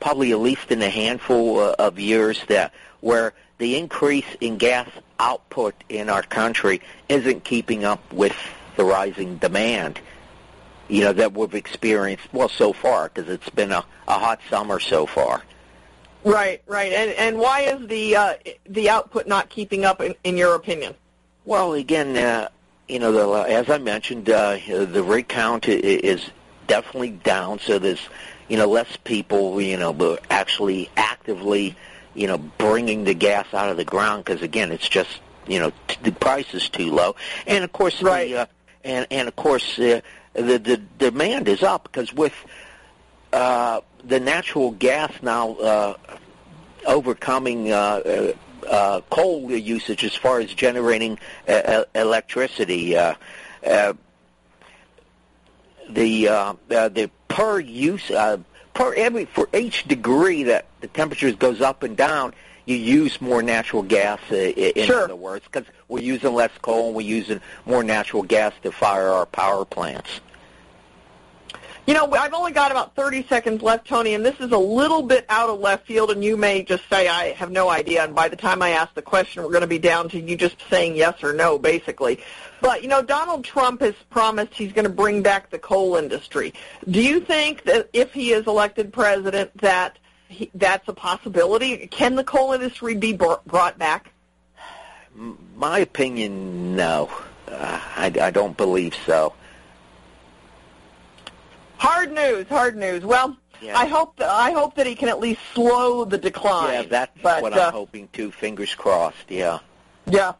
probably at least in a handful uh, of years, that where the increase in gas output in our country isn't keeping up with the rising demand you know, that we've experienced, well, so far, because it's been a, a hot summer so far. Right, right. And and why is the uh, the output not keeping up, in, in your opinion? Well, again, uh, you know, the, as I mentioned, uh, the rig count is definitely down, so there's, you know, less people, you know, actually actively, you know, bringing the gas out of the ground, because, again, it's just, you know, t- the price is too low. And, of course, Right. the, uh, and, and, of course, uh, the, the demand is up, because with uh, the natural gas now uh, overcoming uh, uh, uh, coal usage as far as generating uh, electricity. Uh, uh, the uh, uh, the per use uh, per every for each degree that the temperature goes up and down, you use more natural gas. Uh, in Sure. other words, because we're using less coal and we're using more natural gas to fire our power plants. You know, I've only got about 30 seconds left, Tony, and this is a little bit out of left field, and you may just say, I have no idea, and by the time I ask the question, we're going to be down to you just saying yes or no, basically. But, you know, Donald Trump has promised he's going to bring back the coal industry. Do you think that if he is elected president that he, that's a possibility? Can the coal industry be br- brought back? My opinion, no. Uh, I, I don't believe so. Hard news, hard news. Well, Yeah. I hope that, I hope that he can at least slow the decline. Yeah, that's but, what uh, I'm hoping too. Fingers crossed. Yeah. Yeah,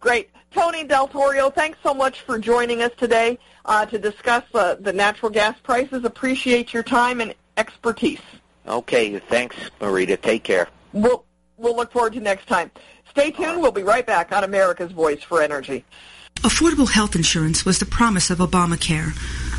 great. Tony Daltorio, thanks so much for joining us today uh, to discuss uh, the natural gas prices. Appreciate your time and expertise. Okay. Thanks, Marita. Take care. We'll, we'll look forward to next time. Stay tuned. We'll be right back on America's Voice for Energy. Affordable health insurance was the promise of Obamacare,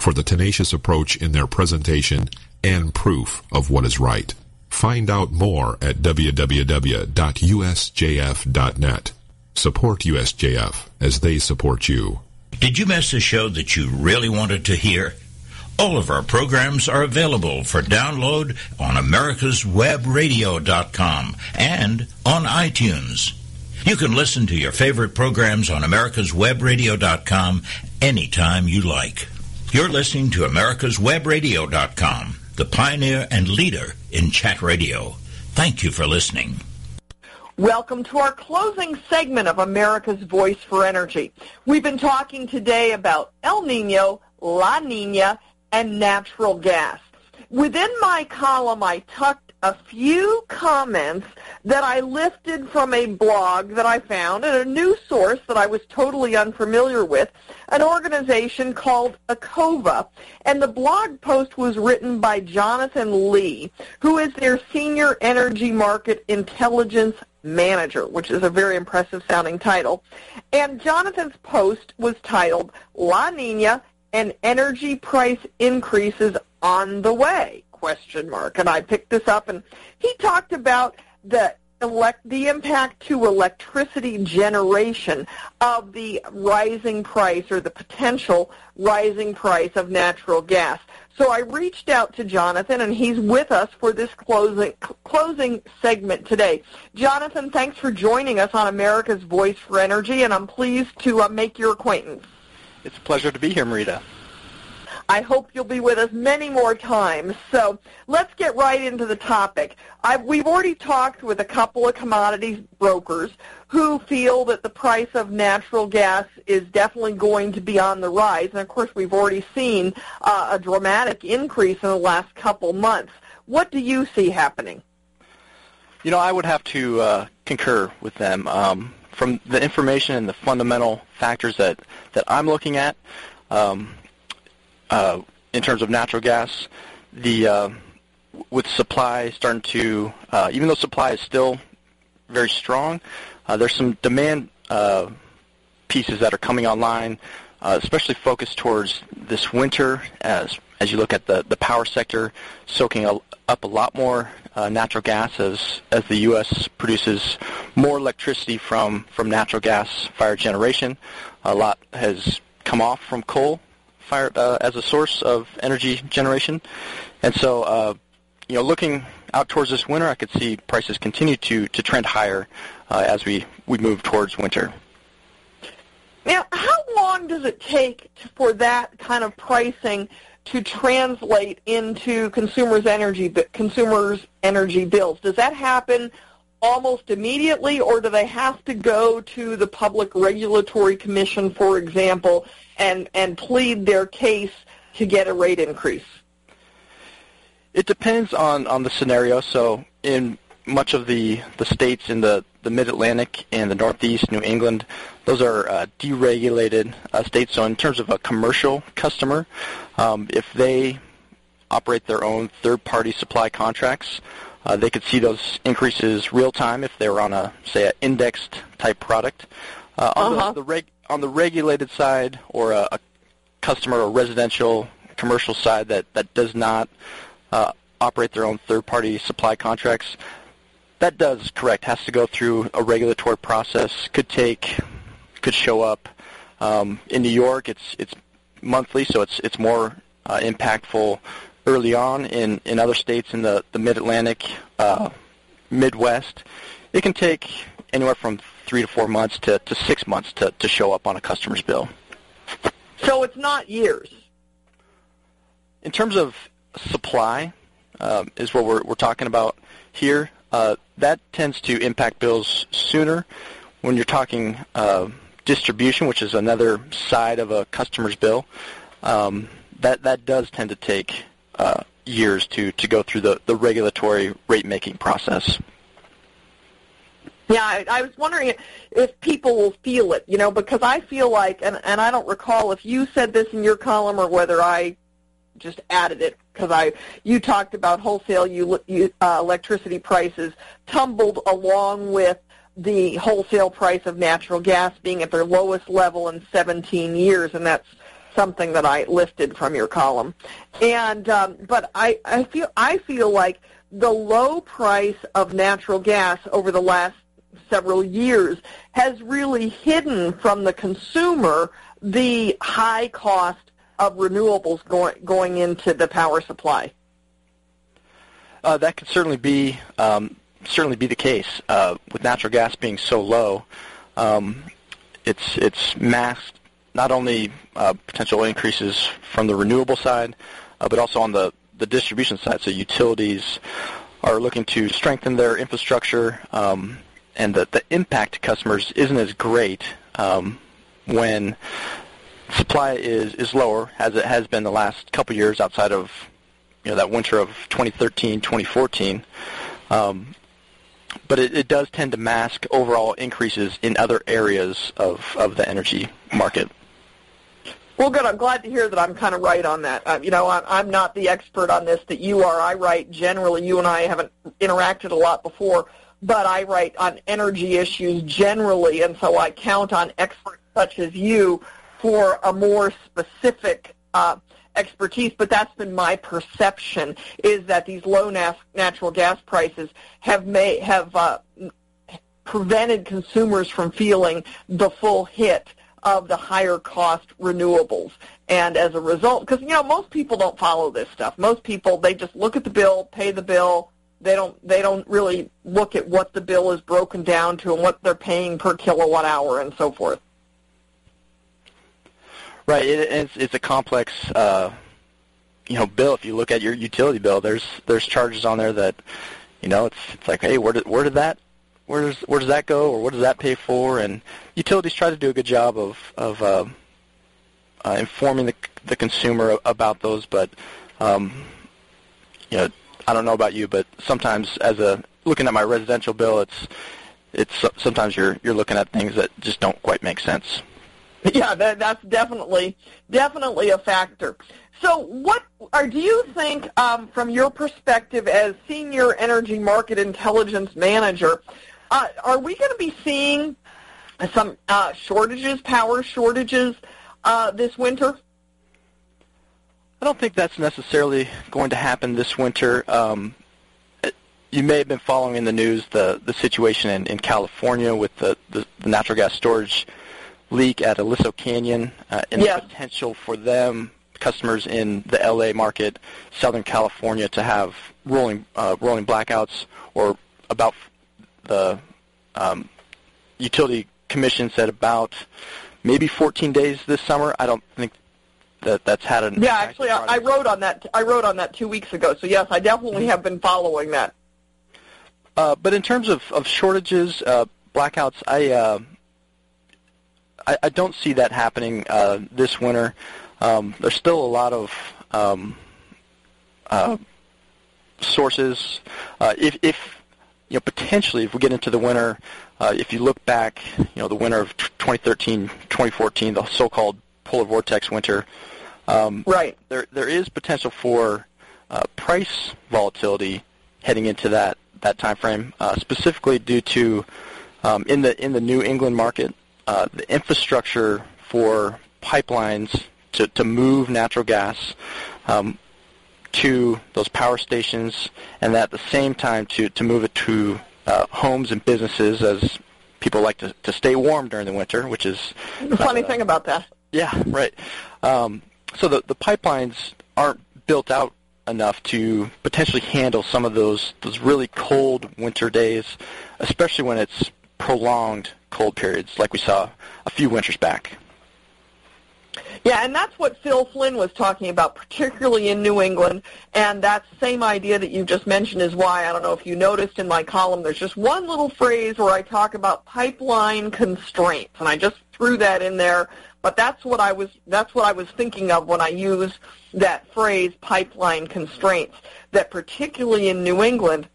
for the tenacious approach in their presentation and proof of what is right. Find out more at www.usjf.net. Support USJF as they support you. Did you miss a show that you really wanted to hear? All of our programs are available for download on americaswebradio.com and on iTunes. You can listen to your favorite programs on americaswebradio.com anytime you like. You're listening to americaswebradio.com, the pioneer and leader in chat radio. Thank you for listening. Welcome to our closing segment of America's Voice for Energy. We've been talking today about El Nino, La Nina, and natural gas. Within my column, I tucked a few comments that I lifted from a blog that I found and a news source that I was totally unfamiliar with, an organization called Ecova. And the blog post was written by Jonathan Lee, who is their Senior Energy Market Intelligence Manager, which is a very impressive sounding title. And Jonathan's post was titled La Nina and energy price increases on the way question mark and i picked this up and he talked about the elect the impact to electricity generation of the rising price or the potential rising price of natural gas so I reached out to Jonathan, and he's with us for this closing closing segment today. Jonathan, thanks for joining us on America's Voice for Energy, and I'm pleased to uh, make your acquaintance. It's a pleasure to be here, Marita. I hope you'll be with us many more times. So let's get right into the topic. I've, we've already talked with a couple of commodities brokers who feel that the price of natural gas is definitely going to be on the rise. And of course, we've already seen uh, a dramatic increase in the last couple months. What do you see happening? You know, I would have to uh, concur with them. Um, from the information and the fundamental factors that, that I'm looking at, um, uh, in terms of natural gas, the uh, with supply starting to, uh, even though supply is still very strong, uh, there's some demand uh, pieces that are coming online, uh, especially focused towards this winter as as you look at the, the power sector soaking a, up a lot more natural gas as, as the U.S. produces more electricity from, from natural gas fired generation. A lot has come off from coal fire uh, as a source of energy generation. And so, uh, you know, looking out towards this winter, I could see prices continue to, to trend higher uh, as we, we move towards winter. Now, how long does it take for that kind of pricing to translate into consumers' energy consumers' energy bills? Does that happen almost immediately, or do they have to go to the Public Regulatory Commission, for example, and, and plead their case to get a rate increase? It depends on, on the scenario. So in much of the, the states in the, the Mid-Atlantic and the Northeast, New England, those are uh, deregulated uh, states. So in terms of a commercial customer, um, if they operate their own third-party supply contracts, uh, they could see those increases real time if they were on a say an indexed type product. Uh, on uh-huh. the, the reg- on the regulated side or a, a, customer or residential commercial side that that does not uh, operate their own third party supply contracts, that does correct has to go through a regulatory process. Could take could show up. Um, in New York, it's it's monthly, so it's it's more uh, impactful early on. In, in other states in the, the Mid-Atlantic, uh, Midwest, it can take anywhere from three to four months to, to six months to, to show up on a customer's bill. So it's not years. In terms of supply, um, is what we're, we're talking about here. Uh, that tends to impact bills sooner. When you're talking uh, distribution, which is another side of a customer's bill, um, that that does tend to take uh, years to, to go through the, the regulatory rate making process. Yeah, I, I was wondering if people will feel it, you know, because I feel like, and, and I don't recall if you said this in your column or whether I just added it because I you talked about wholesale you, you, uh, electricity prices tumbled along with the wholesale price of natural gas being at their lowest level in 17 years, and that's something that I listed from your column. And um, but I, I feel I feel like the low price of natural gas over the last several years has really hidden from the consumer the high cost of renewables going going into the power supply. Uh, that could certainly be um, certainly be the case uh, with natural gas being so low. Um, it's it's masked not only uh, potential increases from the renewable side, uh, but also on the the distribution side. So utilities are looking to strengthen their infrastructure. Um, and the, the impact to customers isn't as great um, when supply is, is lower, as it has been the last couple years outside of you know that winter of 2013, 2014. Um, but it, it does tend to mask overall increases in other areas of, of the energy market. Well, good. I'm glad to hear that I'm kind of right on that. Uh, you know, I'm, I'm not the expert on this that you are. I write generally. You and I haven't interacted a lot before, but I write on energy issues generally, and so I count on experts such as you for a more specific uh, expertise. But that's been my perception is that these low nat- natural gas prices have may have uh, prevented consumers from feeling the full hit of the higher cost renewables. And as a result, because you know most people don't follow this stuff. Most people they just look at the bill, pay the bill, they don't they don't really look at what the bill is broken down to and what they're paying per kilowatt hour and so forth. Right, it, it's it's a complex uh, you know bill. If you look at your utility bill, there's there's charges on there that you know it's it's like hey where did where did that where does where does that go or what does that pay for? And utilities try to do a good job of of uh, uh, informing the the consumer about those, but um, you know I don't know about you, but sometimes as a looking at my residential bill, it's it's sometimes you're you're looking at things that just don't quite make sense. Yeah, that, that's definitely definitely a factor. So, what are do you think, um, from your perspective as senior energy market intelligence manager, uh, are we going to be seeing some uh, shortages, power shortages, uh, this winter? I don't think that's necessarily going to happen this winter. Um, you may have been following in the news the, the situation in, in California with the, the, the natural gas storage leak at Aliso Canyon uh, and yes. the potential for them, customers in the LA market, Southern California, to have rolling uh, rolling blackouts or about the um, utility commission said about maybe 14 days this summer. I don't think that that's had an yeah. Actually, I, I wrote on that. I wrote on that two weeks ago. So yes, I definitely have been following that. Uh, but in terms of, of shortages, uh, blackouts, I, uh, I, I don't see that happening uh, this winter. Um, there's still a lot of um, uh, sources. Uh, if, if you know, potentially, if we get into the winter, uh, if you look back, you know, the winter of 2013, 2014, the so-called polar vortex winter, um, right? There, there is potential for uh, price volatility heading into that that time frame, uh, specifically due to um, in the in the New England market, uh, the infrastructure for pipelines to, to move natural gas um, to those power stations, and at the same time to, to move it to uh, homes and businesses as people like to, to stay warm during the winter, which is the funny uh, thing about that. Yeah, right. Um, so the the pipelines aren't built out enough to potentially handle some of those those really cold winter days, especially when it's prolonged cold periods like we saw a few winters back. Yeah, and that's what Phil Flynn was talking about, particularly in New England. And that same idea that you just mentioned is why, I don't know if you noticed in my column, there's just one little phrase where I talk about pipeline constraints. And I just threw that in there. But that's what I was, that's what I was thinking of when I use that phrase, pipeline constraints, that particularly in New England,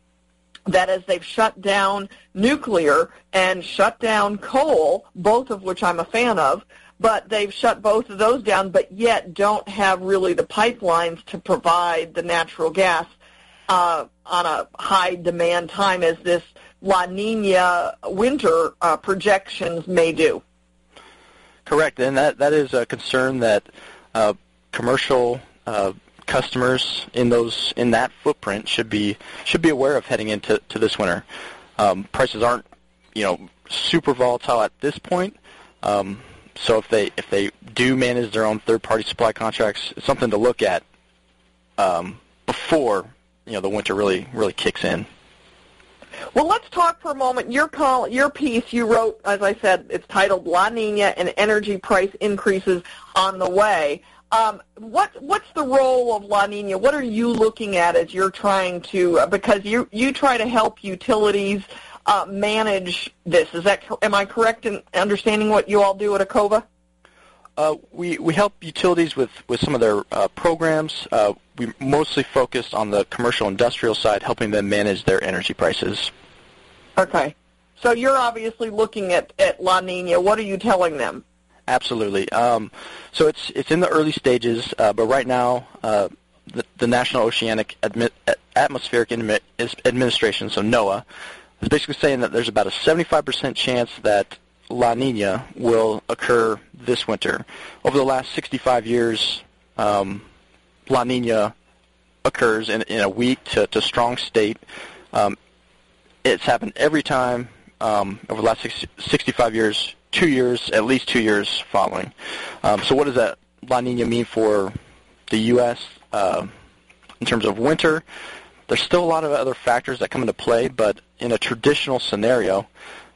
that as they've shut down nuclear and shut down coal, both of which I'm a fan of, but they've shut both of those down, but yet don't have really the pipelines to provide the natural gas uh, on a high demand time as this La Nina winter uh, projections may do. Correct, and that that is a concern that uh, commercial uh, customers in those in that footprint should be should be aware of heading into to this winter. Um, prices aren't you know super volatile at this point. Um, so if they if they do manage their own third party supply contracts, it's something to look at um, before you know the winter really really kicks in. Well, let's talk for a moment. Your call, your piece you wrote, as I said, it's titled "La Nina and Energy Price Increases on the Way." Um, what what's the role of La Nina? What are you looking at as you're trying to uh, because you you try to help utilities uh, manage this? Is that am I correct in understanding what you all do at Ecova? Uh, we we help utilities with with some of their uh, programs. Uh, we mostly focus on the commercial industrial side, helping them manage their energy prices. Okay, so you're obviously looking at at La Nina. What are you telling them? Absolutely. Um, so it's it's in the early stages, uh, but right now uh, the, the National Oceanic Admi- Atmospheric Administration, so NOAA, is basically saying that there's about a 75% chance that La Nina will occur this winter. Over the last 65 years, um, La Nina occurs in, in a weak to, to strong state. Um, it's happened every time um, over the last 60, 65 years two years, at least two years following. Um, so what does that La Nina mean for the U.S. Uh, in terms of winter? There's still a lot of other factors that come into play, but in a traditional scenario,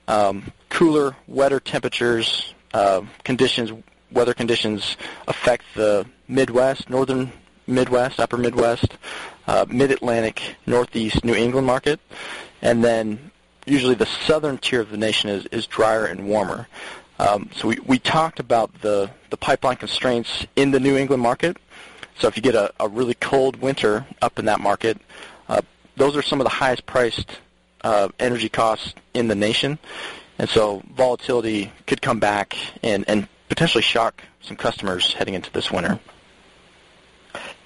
um, cooler, wetter temperatures, uh, conditions, weather conditions affect the Midwest, northern Midwest, upper Midwest, uh, Mid-Atlantic, Northeast, New England market, and then usually the southern tier of the nation is, is drier and warmer. Um, so we, we talked about the, the pipeline constraints in the New England market. So if you get a, a really cold winter up in that market, uh, those are some of the highest priced uh, energy costs in the nation. And so volatility could come back and, and potentially shock some customers heading into this winter.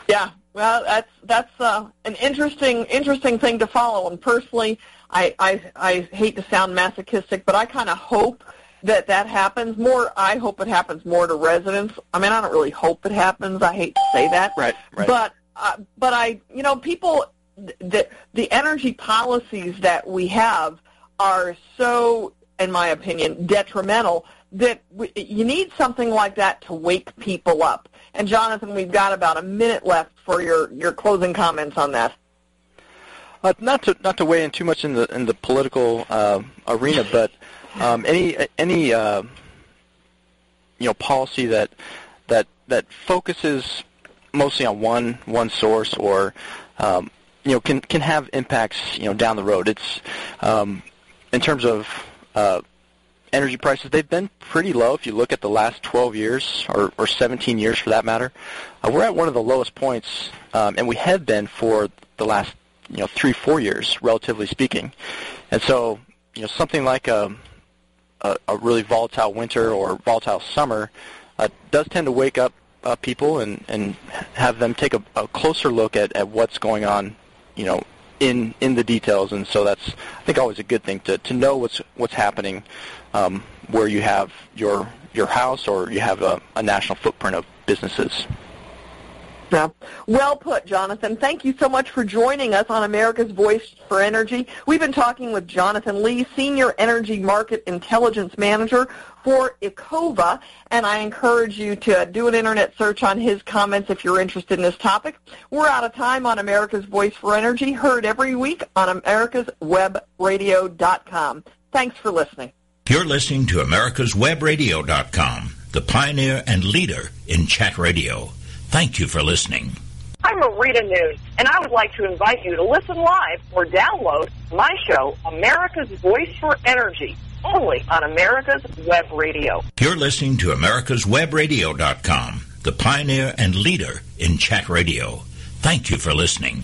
Yeah, well, that's that's uh, an interesting interesting thing to follow. And personally, I, I, I hate to sound masochistic, but I kind of hope that that happens more. I hope it happens more to residents. I mean, I don't really hope it happens. I hate to say that. Right, right. But, uh, but I, you know, people, the, the energy policies that we have are so, in my opinion, detrimental that we, you need something like that to wake people up. And Jonathan, we've got about a minute left for your, your closing comments on that. Uh, not to not to weigh in too much in the in the political uh, arena, but um, any any uh, you know policy that that that focuses mostly on one one source or um, you know can can have impacts you know down the road. It's um, in terms of uh, energy prices, they've been pretty low. If you look at the last 12 years or, or 17 years for that matter, uh, we're at one of the lowest points, um, and we have been for the last you know three four years, relatively speaking. And so you know something like a a, a really volatile winter or volatile summer uh, does tend to wake up uh, people and and have them take a, a closer look at, at what's going on, you know, in in the details. And so that's I think always a good thing to to know what's what's happening um, where you have your your house or you have a, a national footprint of businesses. Yeah. Well put, Jonathan. Thank you so much for joining us on America's Voice for Energy. We've been talking with Jonathan Lee, Senior Energy Market Intelligence Manager for Ecova, and I encourage you to do an internet search on his comments if you're interested in this topic. We're out of time on America's Voice for Energy, heard every week on americaswebradio.com. Thanks for listening. You're listening to americaswebradio.com, the pioneer and leader in chat radio. Thank you for listening. I'm Marita Noon, and I would like to invite you to listen live or download my show, America's Voice for Energy, only on America's Web Radio. You're listening to americaswebradio.com, the pioneer and leader in chat radio. Thank you for listening.